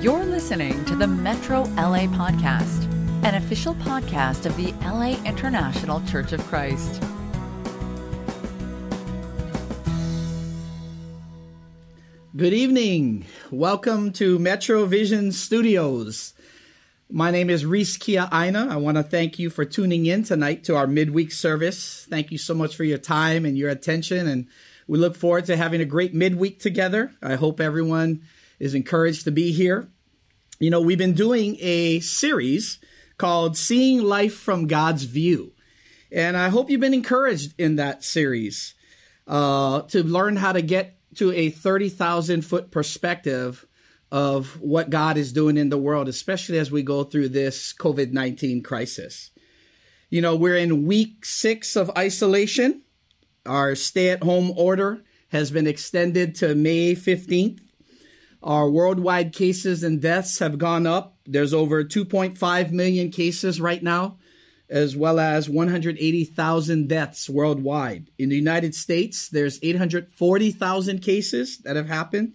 You're listening to the Metro LA Podcast, an official podcast of the LA International Church of Christ. Good evening. Welcome to Metro Vision Studios. My name is Reese Kia Aina. I want to thank you for tuning in tonight to our midweek service. Thank you so much for your time and your attention. And we look forward to having a great midweek together. I hope everyone is encouraged to be here. You know, we've been doing a series called Seeing Life from God's View. And I hope you've been encouraged in that series uh, to learn how to get to a 30,000 foot perspective of what God is doing in the world, especially as we go through this COVID 19 crisis. You know, we're in week six of isolation. Our stay at home order has been extended to May 15th. Our worldwide cases and deaths have gone up. There's over 2.5 million cases right now, as well as 180,000 deaths worldwide. In the United States, there's 840,000 cases that have happened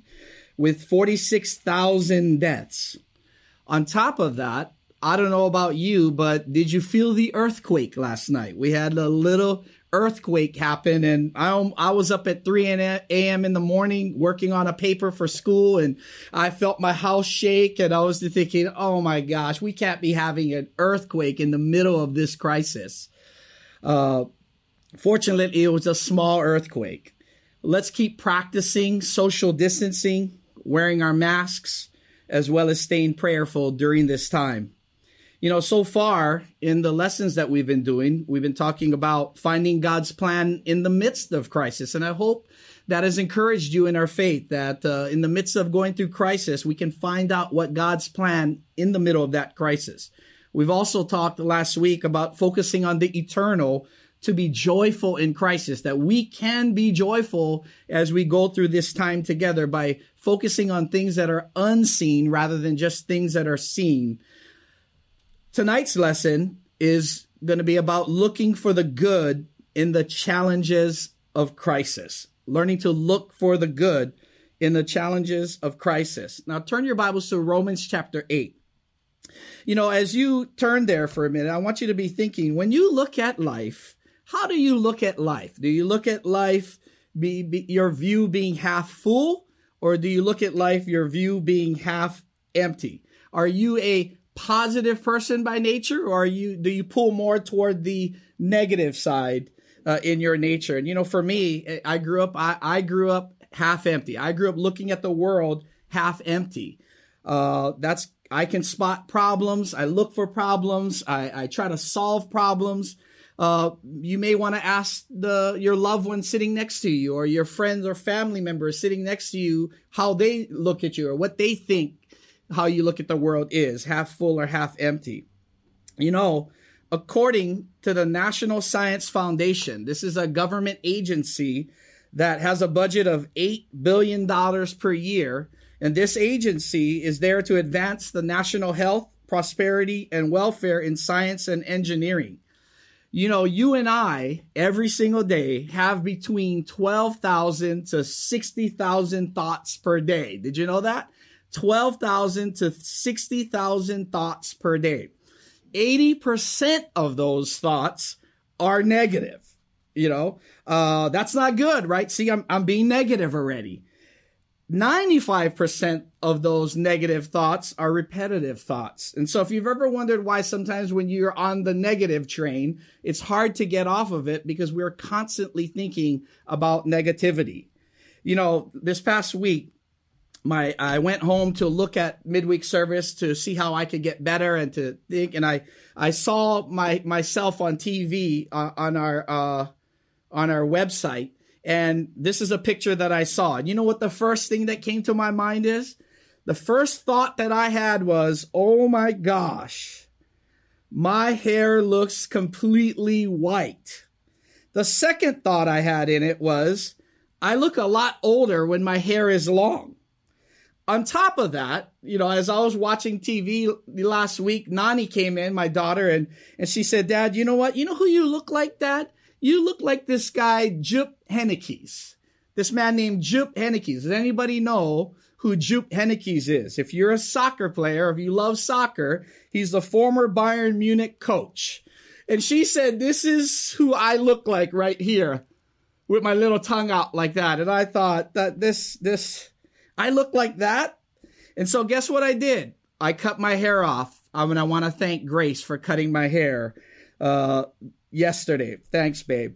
with 46,000 deaths. On top of that, I don't know about you, but did you feel the earthquake last night? We had a little earthquake happened and I, I was up at 3 a.m. in the morning working on a paper for school and I felt my house shake and I was thinking, oh my gosh, we can't be having an earthquake in the middle of this crisis. Uh, fortunately, it was a small earthquake. Let's keep practicing social distancing, wearing our masks, as well as staying prayerful during this time. You know, so far in the lessons that we've been doing, we've been talking about finding God's plan in the midst of crisis. And I hope that has encouraged you in our faith that uh, in the midst of going through crisis, we can find out what God's plan in the middle of that crisis. We've also talked last week about focusing on the eternal to be joyful in crisis, that we can be joyful as we go through this time together by focusing on things that are unseen rather than just things that are seen. Tonight's lesson is going to be about looking for the good in the challenges of crisis, learning to look for the good in the challenges of crisis. Now turn your Bibles to Romans chapter 8. You know, as you turn there for a minute, I want you to be thinking when you look at life, how do you look at life? Do you look at life be, be, your view being half full or do you look at life your view being half empty? Are you a positive person by nature or are you do you pull more toward the negative side uh, in your nature? And you know, for me, I grew up I, I grew up half empty. I grew up looking at the world half empty. Uh, that's I can spot problems. I look for problems. I, I try to solve problems. Uh, you may want to ask the your loved one sitting next to you or your friends or family members sitting next to you how they look at you or what they think how you look at the world is half full or half empty you know according to the national science foundation this is a government agency that has a budget of 8 billion dollars per year and this agency is there to advance the national health prosperity and welfare in science and engineering you know, you and I every single day have between 12,000 to 60,000 thoughts per day. Did you know that? 12,000 to 60,000 thoughts per day. 80% of those thoughts are negative. You know, uh, that's not good, right? See, I'm, I'm being negative already. 95% of those negative thoughts are repetitive thoughts. And so if you've ever wondered why sometimes when you're on the negative train, it's hard to get off of it because we're constantly thinking about negativity. You know, this past week, my I went home to look at midweek service to see how I could get better and to think and I I saw my myself on TV uh, on our uh, on our website and this is a picture that I saw. And you know what the first thing that came to my mind is? The first thought that I had was, oh my gosh, my hair looks completely white. The second thought I had in it was, I look a lot older when my hair is long. On top of that, you know, as I was watching TV last week, Nani came in, my daughter, and, and she said, Dad, you know what? You know who you look like, Dad? You look like this guy, Jupp Heynckes. This man named Jupp Heynckes. Does anybody know who Jupp Heynckes is. If you're a soccer player, if you love soccer, he's the former Bayern Munich coach. And she said, this is who I look like right here with my little tongue out like that. And I thought that this, this, I look like that. And so guess what I did? I cut my hair off. I mean, I want to thank Grace for cutting my hair, uh, yesterday. Thanks, babe.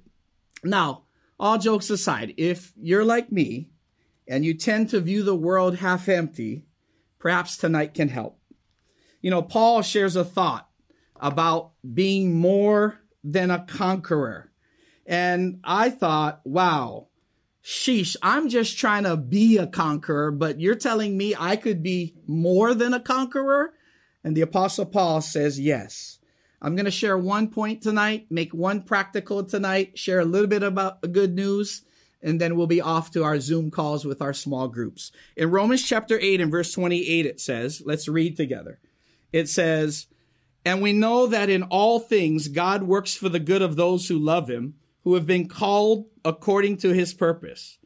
Now, all jokes aside, if you're like me and you tend to view the world half empty, perhaps tonight can help. You know, Paul shares a thought about being more than a conqueror. And I thought, wow, sheesh, I'm just trying to be a conqueror, but you're telling me I could be more than a conqueror? And the apostle Paul says, yes. I'm going to share one point tonight, make one practical tonight, share a little bit about good news, and then we'll be off to our Zoom calls with our small groups. In Romans chapter 8 and verse 28, it says, let's read together. It says, and we know that in all things God works for the good of those who love him, who have been called according to his purpose.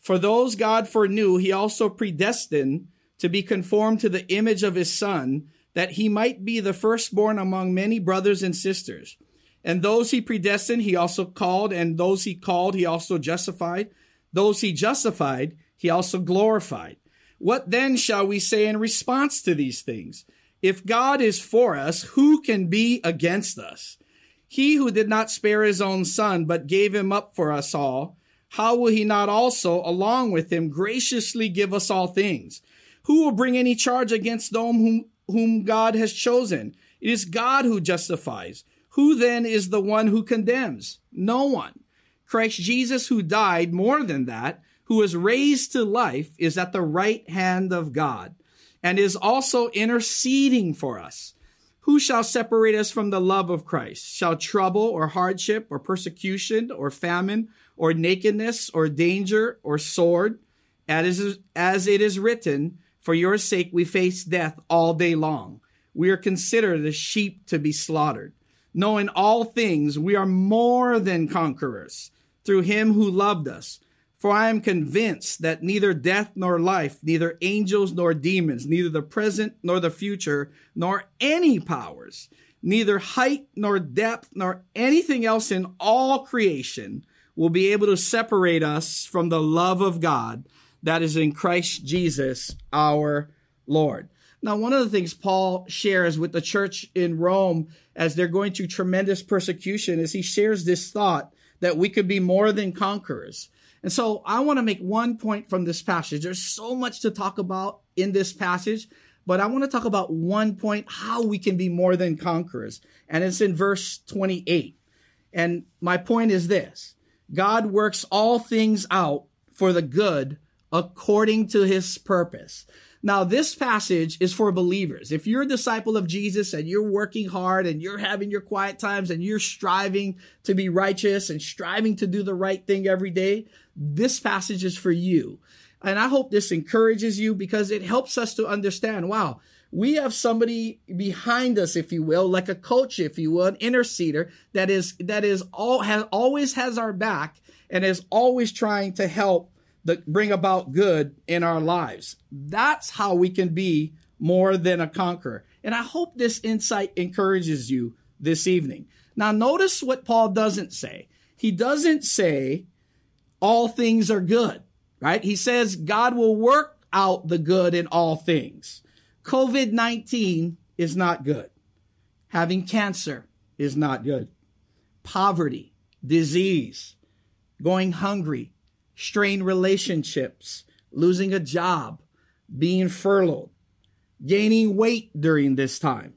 For those God foreknew, he also predestined to be conformed to the image of his son, that he might be the firstborn among many brothers and sisters. And those he predestined, he also called, and those he called, he also justified. Those he justified, he also glorified. What then shall we say in response to these things? If God is for us, who can be against us? He who did not spare his own son, but gave him up for us all, how will he not also, along with him, graciously give us all things? Who will bring any charge against them whom, whom God has chosen? It is God who justifies. Who then is the one who condemns? No one. Christ Jesus, who died more than that, who was raised to life, is at the right hand of God and is also interceding for us. Who shall separate us from the love of Christ? Shall trouble or hardship or persecution or famine or nakedness or danger or sword? As, as it is written, for your sake we face death all day long. We are considered as sheep to be slaughtered. Knowing all things, we are more than conquerors through him who loved us. For I am convinced that neither death nor life, neither angels nor demons, neither the present nor the future, nor any powers, neither height nor depth, nor anything else in all creation will be able to separate us from the love of God that is in Christ Jesus our Lord. Now, one of the things Paul shares with the church in Rome as they're going through tremendous persecution is he shares this thought that we could be more than conquerors. And so I want to make one point from this passage. There's so much to talk about in this passage, but I want to talk about one point, how we can be more than conquerors. And it's in verse 28. And my point is this. God works all things out for the good according to his purpose. Now, this passage is for believers. If you're a disciple of Jesus and you're working hard and you're having your quiet times and you're striving to be righteous and striving to do the right thing every day, this passage is for you. And I hope this encourages you because it helps us to understand, wow, we have somebody behind us, if you will, like a coach, if you will, an interceder that is, that is all, has, always has our back and is always trying to help the, bring about good in our lives. That's how we can be more than a conqueror. And I hope this insight encourages you this evening. Now, notice what Paul doesn't say. He doesn't say all things are good, right? He says God will work out the good in all things. COVID 19 is not good. Having cancer is not good. Poverty, disease, going hungry, strained relationships, losing a job, being furloughed, gaining weight during this time,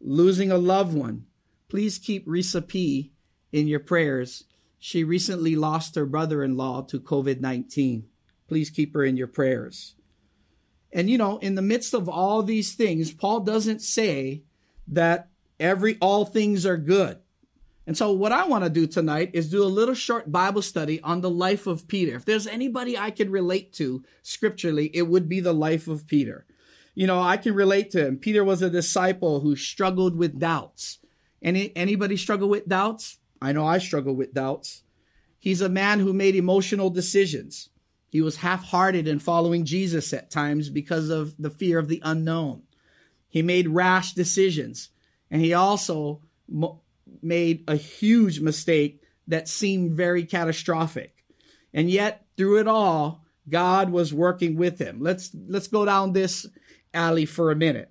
losing a loved one. Please keep Risa P in your prayers. She recently lost her brother in law to COVID 19. Please keep her in your prayers. And you know, in the midst of all these things, Paul doesn't say that every all things are good. And so what I want to do tonight is do a little short Bible study on the life of Peter. If there's anybody I can relate to scripturally, it would be the life of Peter. You know, I can relate to him. Peter was a disciple who struggled with doubts. Any anybody struggle with doubts? I know I struggle with doubts. He's a man who made emotional decisions. He was half hearted in following Jesus at times because of the fear of the unknown. He made rash decisions, and he also made a huge mistake that seemed very catastrophic. And yet, through it all, God was working with him. Let's let's go down this alley for a minute.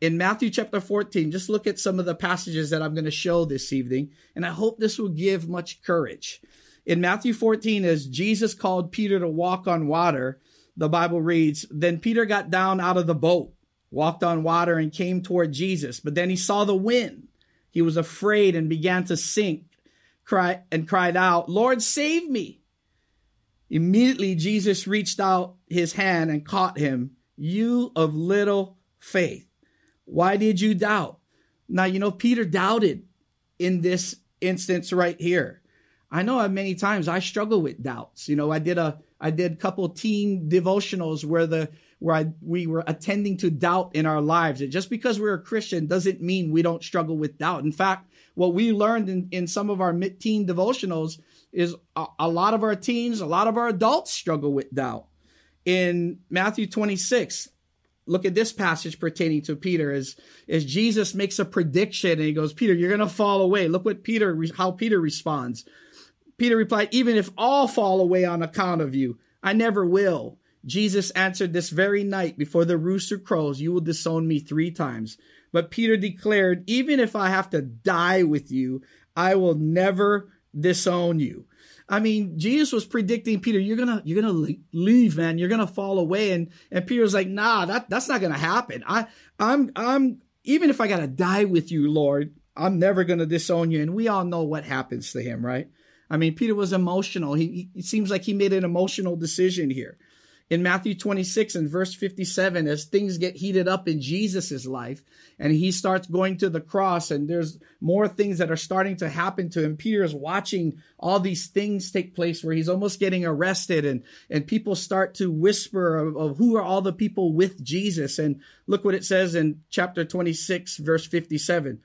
In Matthew chapter 14, just look at some of the passages that I'm going to show this evening, and I hope this will give much courage. In Matthew 14, as Jesus called Peter to walk on water, the Bible reads, Then Peter got down out of the boat, walked on water, and came toward Jesus. But then he saw the wind. He was afraid and began to sink, cry, and cried out, Lord, save me. Immediately Jesus reached out his hand and caught him. You of little faith. Why did you doubt? Now, you know, Peter doubted in this instance right here. I know many times I struggle with doubts. You know, I did a I did a couple teen devotionals where the where I, we were attending to doubt in our lives. And just because we're a Christian doesn't mean we don't struggle with doubt. In fact, what we learned in, in some of our mid teen devotionals is a, a lot of our teens, a lot of our adults struggle with doubt. In Matthew 26, look at this passage pertaining to Peter as, as Jesus makes a prediction and he goes, Peter, you're going to fall away. Look what Peter, how Peter responds. Peter replied, Even if all fall away on account of you, I never will. Jesus answered, This very night before the rooster crows, you will disown me three times. But Peter declared, Even if I have to die with you, I will never disown you. I mean, Jesus was predicting Peter, you're gonna, you're gonna leave, man. You're gonna fall away. And, and Peter was like, nah, that, that's not gonna happen. I, I'm, I'm, even if I gotta die with you, Lord, I'm never gonna disown you. And we all know what happens to him, right? I mean, Peter was emotional. He, he, it seems like he made an emotional decision here. In Matthew 26 and verse 57, as things get heated up in Jesus' life and he starts going to the cross and there's more things that are starting to happen to him. Peter is watching all these things take place where he's almost getting arrested and, and people start to whisper of, of who are all the people with Jesus. And look what it says in chapter 26, verse 57.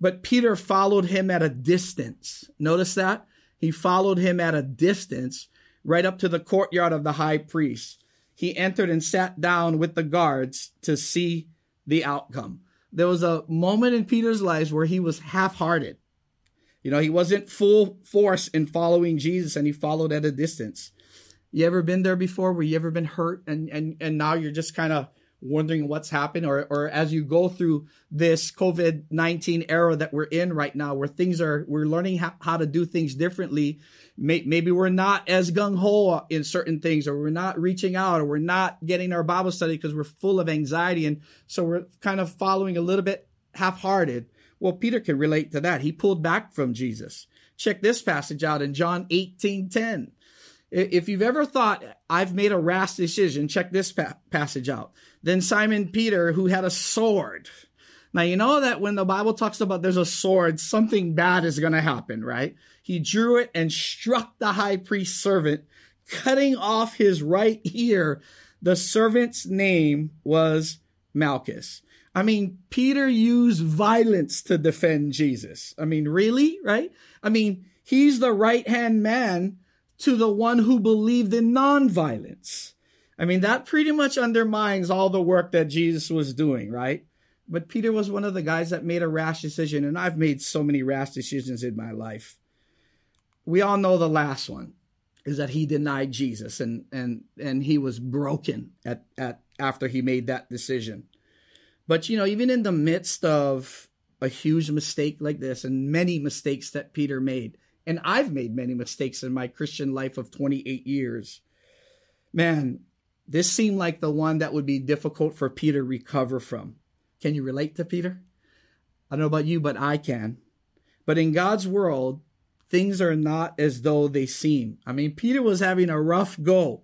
But Peter followed him at a distance. Notice that? He followed him at a distance right up to the courtyard of the high priest. He entered and sat down with the guards to see the outcome. There was a moment in Peter's life where he was half hearted. You know, he wasn't full force in following Jesus and he followed at a distance. You ever been there before where you ever been hurt and, and, and now you're just kind of wondering what's happened or, or as you go through this COVID-19 era that we're in right now, where things are, we're learning how, how to do things differently. May, maybe we're not as gung ho in certain things, or we're not reaching out, or we're not getting our Bible study because we're full of anxiety. And so we're kind of following a little bit half hearted. Well, Peter can relate to that. He pulled back from Jesus. Check this passage out in John 18 10. If you've ever thought I've made a rash decision, check this pa- passage out. Then Simon Peter, who had a sword. Now, you know that when the Bible talks about there's a sword, something bad is going to happen, right? He drew it and struck the high priest's servant, cutting off his right ear. The servant's name was Malchus. I mean, Peter used violence to defend Jesus. I mean, really, right? I mean, he's the right hand man to the one who believed in nonviolence. I mean, that pretty much undermines all the work that Jesus was doing, right? But Peter was one of the guys that made a rash decision, and I've made so many rash decisions in my life. We all know the last one is that he denied Jesus and and and he was broken at at after he made that decision. But you know, even in the midst of a huge mistake like this and many mistakes that Peter made, and I've made many mistakes in my Christian life of 28 years. Man, this seemed like the one that would be difficult for Peter to recover from. Can you relate to Peter? I don't know about you, but I can. But in God's world, things are not as though they seem. I mean, Peter was having a rough go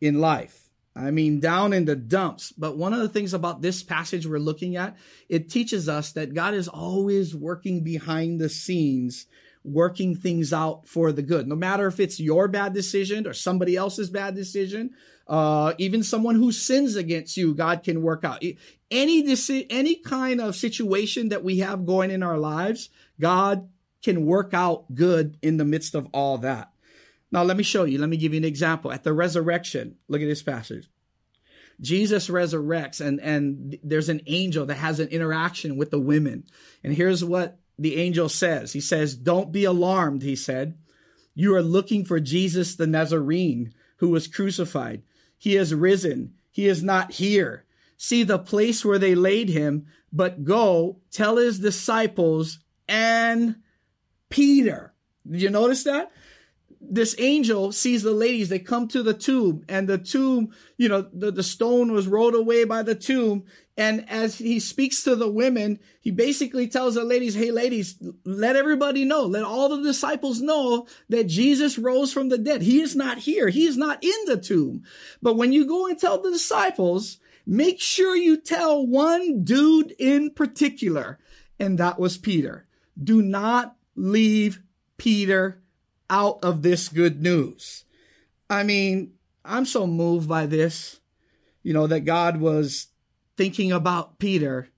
in life. I mean, down in the dumps. But one of the things about this passage we're looking at, it teaches us that God is always working behind the scenes working things out for the good. No matter if it's your bad decision or somebody else's bad decision, uh, even someone who sins against you, God can work out. Any deci- any kind of situation that we have going in our lives, God can work out good in the midst of all that. Now, let me show you. Let me give you an example. At the resurrection, look at this passage. Jesus resurrects and, and there's an angel that has an interaction with the women. And here's what the angel says. He says, don't be alarmed. He said, you are looking for Jesus the Nazarene who was crucified. He has risen. He is not here. See the place where they laid him, but go tell his disciples and Peter. Did you notice that? This angel sees the ladies, they come to the tomb and the tomb, you know, the, the stone was rolled away by the tomb. And as he speaks to the women, he basically tells the ladies, Hey, ladies, let everybody know, let all the disciples know that Jesus rose from the dead. He is not here. He is not in the tomb. But when you go and tell the disciples, make sure you tell one dude in particular. And that was Peter. Do not leave Peter out of this good news. I mean, I'm so moved by this, you know, that God was thinking about Peter,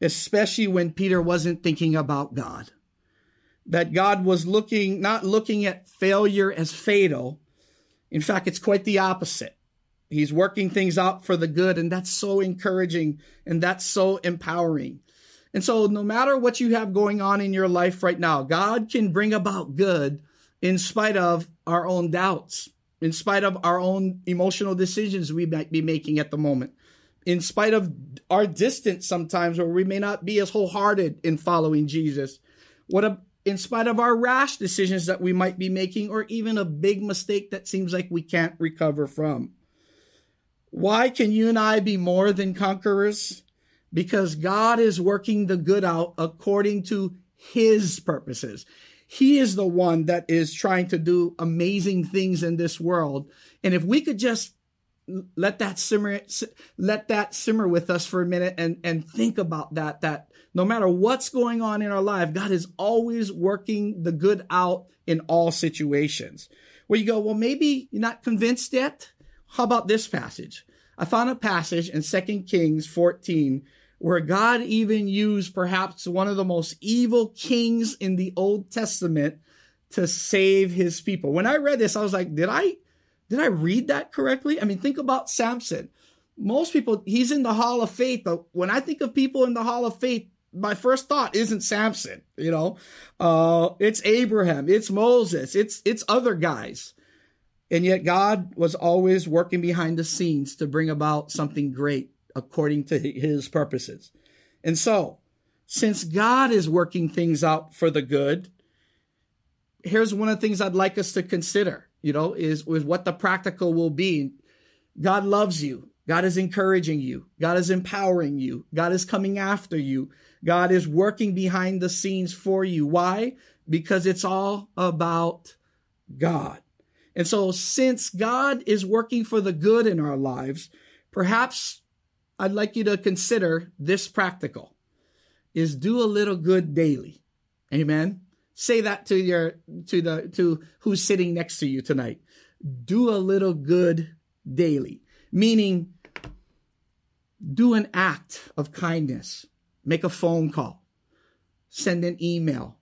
especially when Peter wasn't thinking about God. That God was looking, not looking at failure as fatal. In fact, it's quite the opposite. He's working things out for the good, and that's so encouraging and that's so empowering. And so, no matter what you have going on in your life right now, God can bring about good in spite of our own doubts, in spite of our own emotional decisions we might be making at the moment, in spite of our distance sometimes where we may not be as wholehearted in following Jesus. What a, in spite of our rash decisions that we might be making, or even a big mistake that seems like we can't recover from. Why can you and I be more than conquerors? Because God is working the good out according to his purposes. He is the one that is trying to do amazing things in this world. And if we could just let that simmer, let that simmer with us for a minute and, and think about that, that no matter what's going on in our life, God is always working the good out in all situations. Where you go, well, maybe you're not convinced yet. How about this passage? I found a passage in 2 Kings 14 where God even used perhaps one of the most evil kings in the Old Testament to save his people. When I read this, I was like, did I did I read that correctly? I mean, think about Samson. Most people, he's in the hall of faith, but when I think of people in the hall of faith, my first thought isn't Samson, you know. Uh, it's Abraham, it's Moses, it's it's other guys. And yet God was always working behind the scenes to bring about something great according to his purposes. And so, since God is working things out for the good, here's one of the things I'd like us to consider, you know, is, is what the practical will be. God loves you. God is encouraging you. God is empowering you. God is coming after you. God is working behind the scenes for you. Why? Because it's all about God. And so since God is working for the good in our lives, perhaps I'd like you to consider this practical is do a little good daily. Amen. Say that to your to the to who's sitting next to you tonight. Do a little good daily. Meaning do an act of kindness. Make a phone call. Send an email.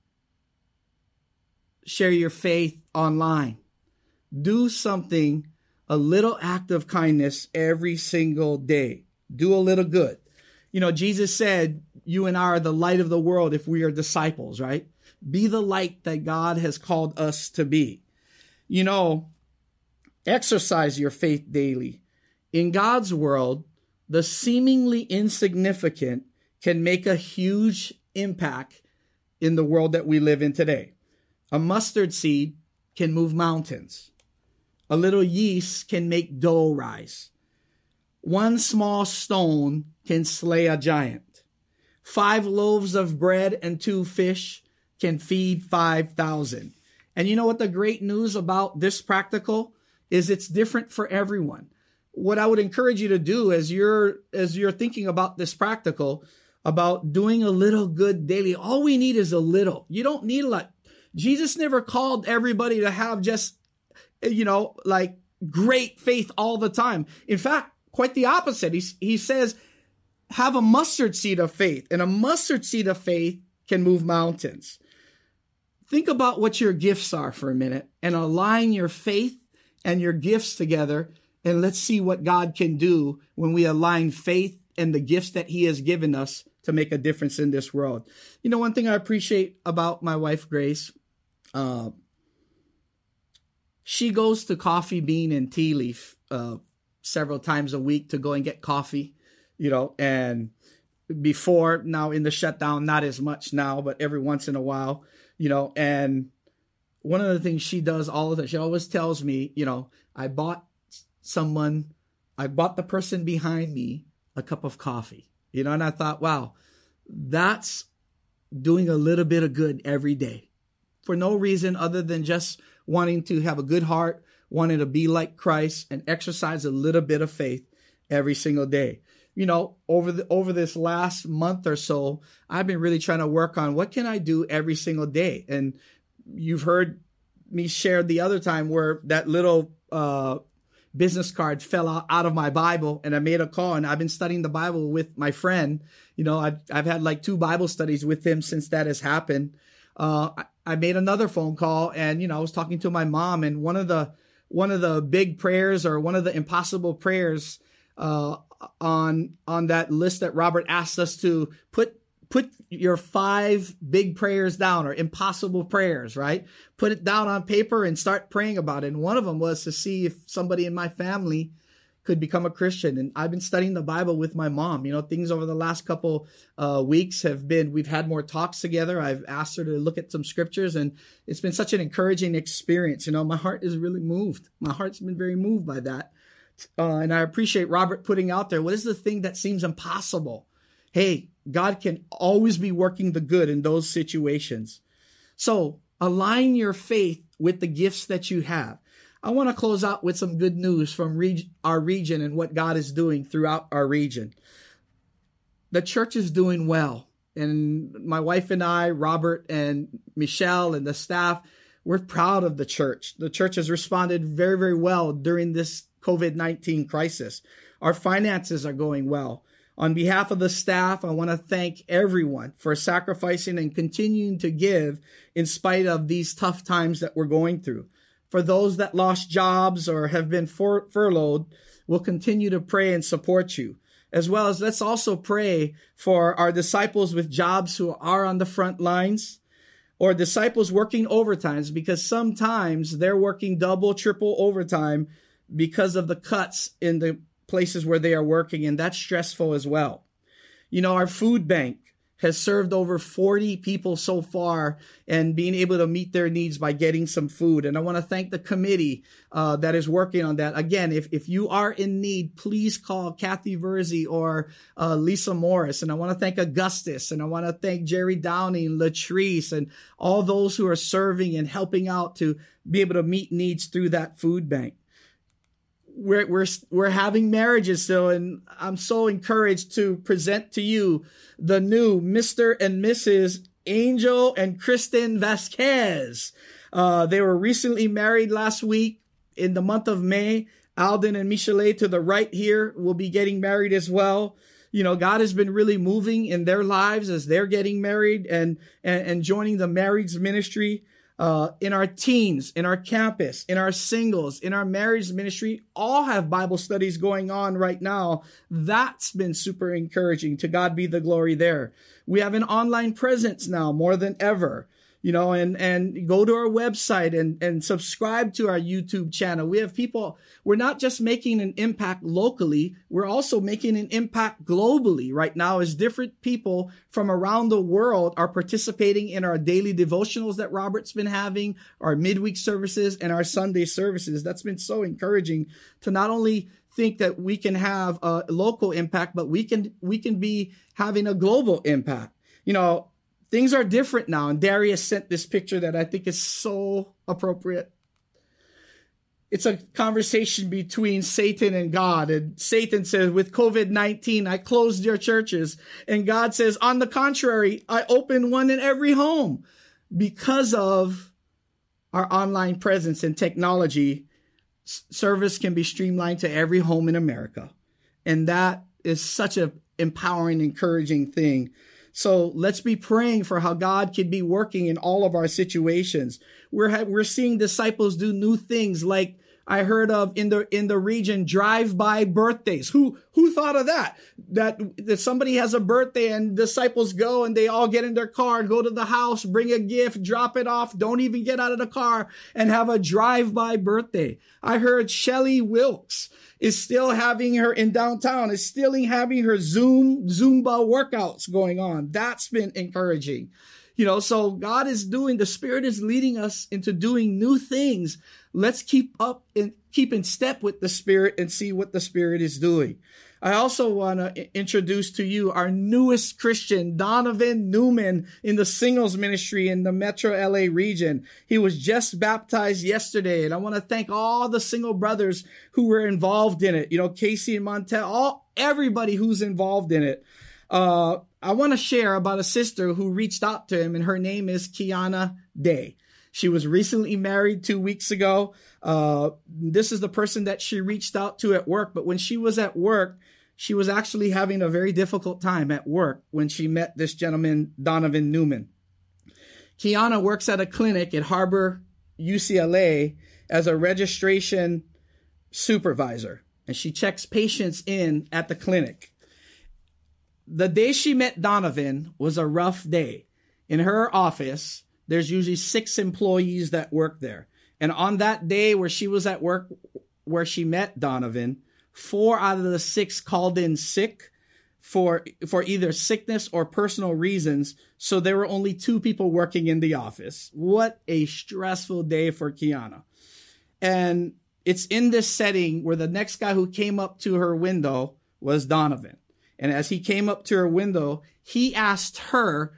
Share your faith online. Do something, a little act of kindness every single day do a little good. You know, Jesus said, You and I are the light of the world if we are disciples, right? Be the light that God has called us to be. You know, exercise your faith daily. In God's world, the seemingly insignificant can make a huge impact in the world that we live in today. A mustard seed can move mountains. A little yeast can make dough rise. One small stone can slay a giant. Five loaves of bread and two fish can feed 5,000. And you know what the great news about this practical is it's different for everyone. What I would encourage you to do as you're as you're thinking about this practical about doing a little good daily, all we need is a little. You don't need a lot. Jesus never called everybody to have just you know, like great faith all the time. In fact, quite the opposite. He, he says, have a mustard seed of faith, and a mustard seed of faith can move mountains. think about what your gifts are for a minute and align your faith and your gifts together. And let's see what God can do when we align faith and the gifts that He has given us to make a difference in this world. You know, one thing I appreciate about my wife, Grace, uh, she goes to Coffee Bean and Tea Leaf uh, several times a week to go and get coffee, you know, and before now in the shutdown, not as much now, but every once in a while, you know, and one of the things she does all of that, she always tells me, you know, I bought someone, I bought the person behind me a cup of coffee, you know, and I thought, wow, that's doing a little bit of good every day. For no reason other than just wanting to have a good heart, wanting to be like Christ and exercise a little bit of faith every single day. You know, over the over this last month or so, I've been really trying to work on what can I do every single day. And you've heard me share the other time where that little uh, business card fell out, out of my Bible and I made a call and I've been studying the Bible with my friend. You know, I've, I've had like two Bible studies with him since that has happened. Uh, I, I made another phone call and, you know, I was talking to my mom and one of the, one of the big prayers or one of the impossible prayers, uh, on, on that list that Robert asked us to put put your five big prayers down or impossible prayers, right? Put it down on paper and start praying about it. And one of them was to see if somebody in my family could become a Christian. And I've been studying the Bible with my mom. You know, things over the last couple uh, weeks have been, we've had more talks together. I've asked her to look at some scriptures and it's been such an encouraging experience. You know, my heart is really moved. My heart's been very moved by that. Uh, and I appreciate Robert putting out there, what is the thing that seems impossible? Hey, God can always be working the good in those situations. So align your faith with the gifts that you have. I want to close out with some good news from reg- our region and what God is doing throughout our region. The church is doing well. And my wife and I, Robert and Michelle and the staff, we're proud of the church. The church has responded very, very well during this COVID 19 crisis. Our finances are going well. On behalf of the staff, I want to thank everyone for sacrificing and continuing to give in spite of these tough times that we're going through. For those that lost jobs or have been fur- furloughed, we'll continue to pray and support you. As well as let's also pray for our disciples with jobs who are on the front lines or disciples working overtimes because sometimes they're working double, triple overtime because of the cuts in the places where they are working, and that's stressful as well. You know, our food bank has served over 40 people so far and being able to meet their needs by getting some food. And I want to thank the committee uh, that is working on that. Again, if, if you are in need, please call Kathy Verzi or uh, Lisa Morris. And I want to thank Augustus and I want to thank Jerry Downing, Latrice, and all those who are serving and helping out to be able to meet needs through that food bank we're we're we're having marriages still, and I'm so encouraged to present to you the new Mr. and Mrs. Angel and Kristen Vasquez. Uh, they were recently married last week in the month of May. Alden and Michelet to the right here will be getting married as well. You know, God has been really moving in their lives as they're getting married and, and, and joining the marriage ministry uh, in our teens, in our campus, in our singles, in our marriage ministry, all have Bible studies going on right now. That's been super encouraging. To God be the glory there. We have an online presence now more than ever you know, and, and go to our website and, and subscribe to our YouTube channel. We have people, we're not just making an impact locally, we're also making an impact globally right now as different people from around the world are participating in our daily devotionals that Robert's been having, our midweek services and our Sunday services. That's been so encouraging to not only think that we can have a local impact, but we can, we can be having a global impact. You know, things are different now. And Darius sent this picture that I think is so appropriate. It's a conversation between Satan and God. And Satan says, with COVID 19, I closed your churches. And God says, on the contrary, I opened one in every home because of our online presence and technology. Service can be streamlined to every home in America. And that is such an empowering, encouraging thing So let's be praying for how God can be working in all of our situations. We're, we're seeing disciples do new things like I heard of in the in the region drive-by birthdays. Who who thought of that? That that somebody has a birthday and disciples go and they all get in their car, go to the house, bring a gift, drop it off, don't even get out of the car and have a drive-by birthday. I heard Shelly Wilkes is still having her in downtown, is still having her Zoom Zumba workouts going on. That's been encouraging. You know, so God is doing, the Spirit is leading us into doing new things. Let's keep up and keep in step with the Spirit and see what the Spirit is doing. I also want to introduce to you our newest Christian, Donovan Newman, in the singles ministry in the Metro LA region. He was just baptized yesterday, and I want to thank all the single brothers who were involved in it. You know, Casey and Montel, all everybody who's involved in it. Uh, I want to share about a sister who reached out to him, and her name is Kiana Day. She was recently married two weeks ago. Uh, this is the person that she reached out to at work, but when she was at work, she was actually having a very difficult time at work when she met this gentleman, Donovan Newman. Kiana works at a clinic at Harbor UCLA as a registration supervisor, and she checks patients in at the clinic the day she met Donovan was a rough day. In her office, there's usually six employees that work there. And on that day where she was at work, where she met Donovan, four out of the six called in sick for for either sickness or personal reasons. So there were only two people working in the office. What a stressful day for Kiana. And it's in this setting where the next guy who came up to her window was Donovan. And as he came up to her window, he asked her,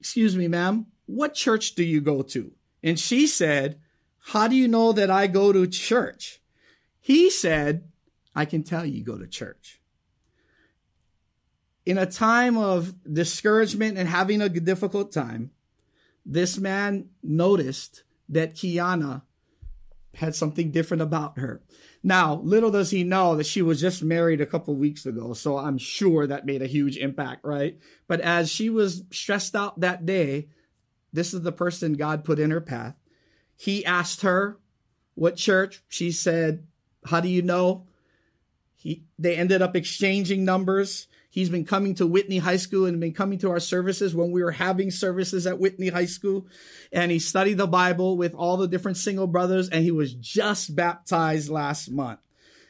Excuse me, ma'am, what church do you go to? And she said, How do you know that I go to church? He said, I can tell you go to church. In a time of discouragement and having a difficult time, this man noticed that Kiana had something different about her. Now, little does he know that she was just married a couple weeks ago, so I'm sure that made a huge impact, right? But as she was stressed out that day, this is the person God put in her path. He asked her what church. She said, "How do you know?" He they ended up exchanging numbers. He's been coming to Whitney High School and been coming to our services when we were having services at Whitney High School. And he studied the Bible with all the different single brothers and he was just baptized last month.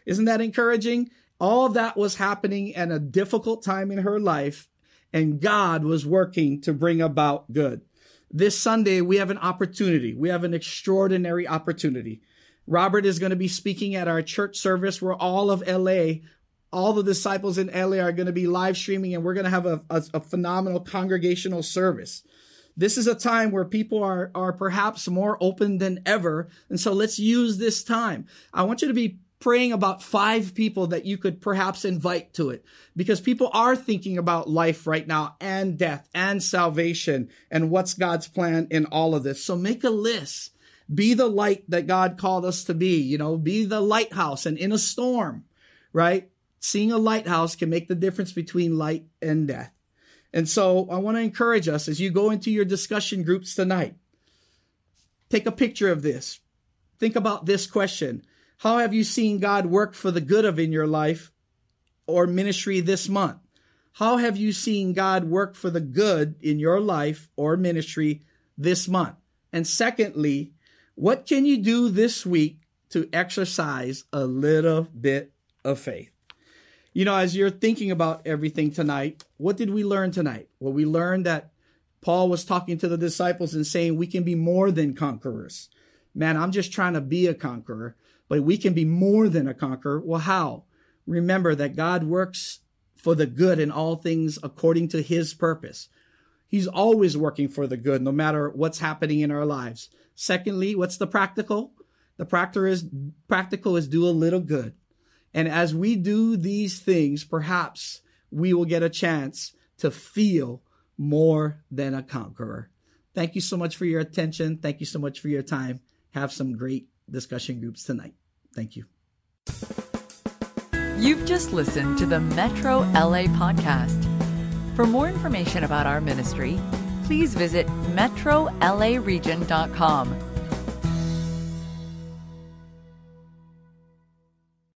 Isn't that encouraging? All that was happening at a difficult time in her life and God was working to bring about good. This Sunday, we have an opportunity. We have an extraordinary opportunity. Robert is going to be speaking at our church service where all of LA all the disciples in LA are going to be live streaming and we're going to have a, a, a, phenomenal congregational service. This is a time where people are, are perhaps more open than ever. And so let's use this time. I want you to be praying about five people that you could perhaps invite to it because people are thinking about life right now and death and salvation and what's God's plan in all of this. So make a list. Be the light that God called us to be, you know, be the lighthouse and in a storm, right? Seeing a lighthouse can make the difference between light and death. And so I want to encourage us as you go into your discussion groups tonight, take a picture of this. Think about this question. How have you seen God work for the good of in your life or ministry this month? How have you seen God work for the good in your life or ministry this month? And secondly, what can you do this week to exercise a little bit of faith? you know, as you're thinking about everything tonight, what did we learn tonight? Well, we learned that Paul was talking to the disciples and saying we can be more than conquerors. Man, I'm just trying to be a conqueror, but we can be more than a conqueror. Well, how? Remember that God works for the good in all things according to his purpose. He's always working for the good, no matter what's happening in our lives. Secondly, what's the practical? The practical is practical is do a little good. And as we do these things, perhaps we will get a chance to feel more than a conqueror. Thank you so much for your attention. Thank you so much for your time. Have some great discussion groups tonight. Thank you. You've just listened to the Metro LA podcast. For more information about our ministry, please visit metrolaregion.com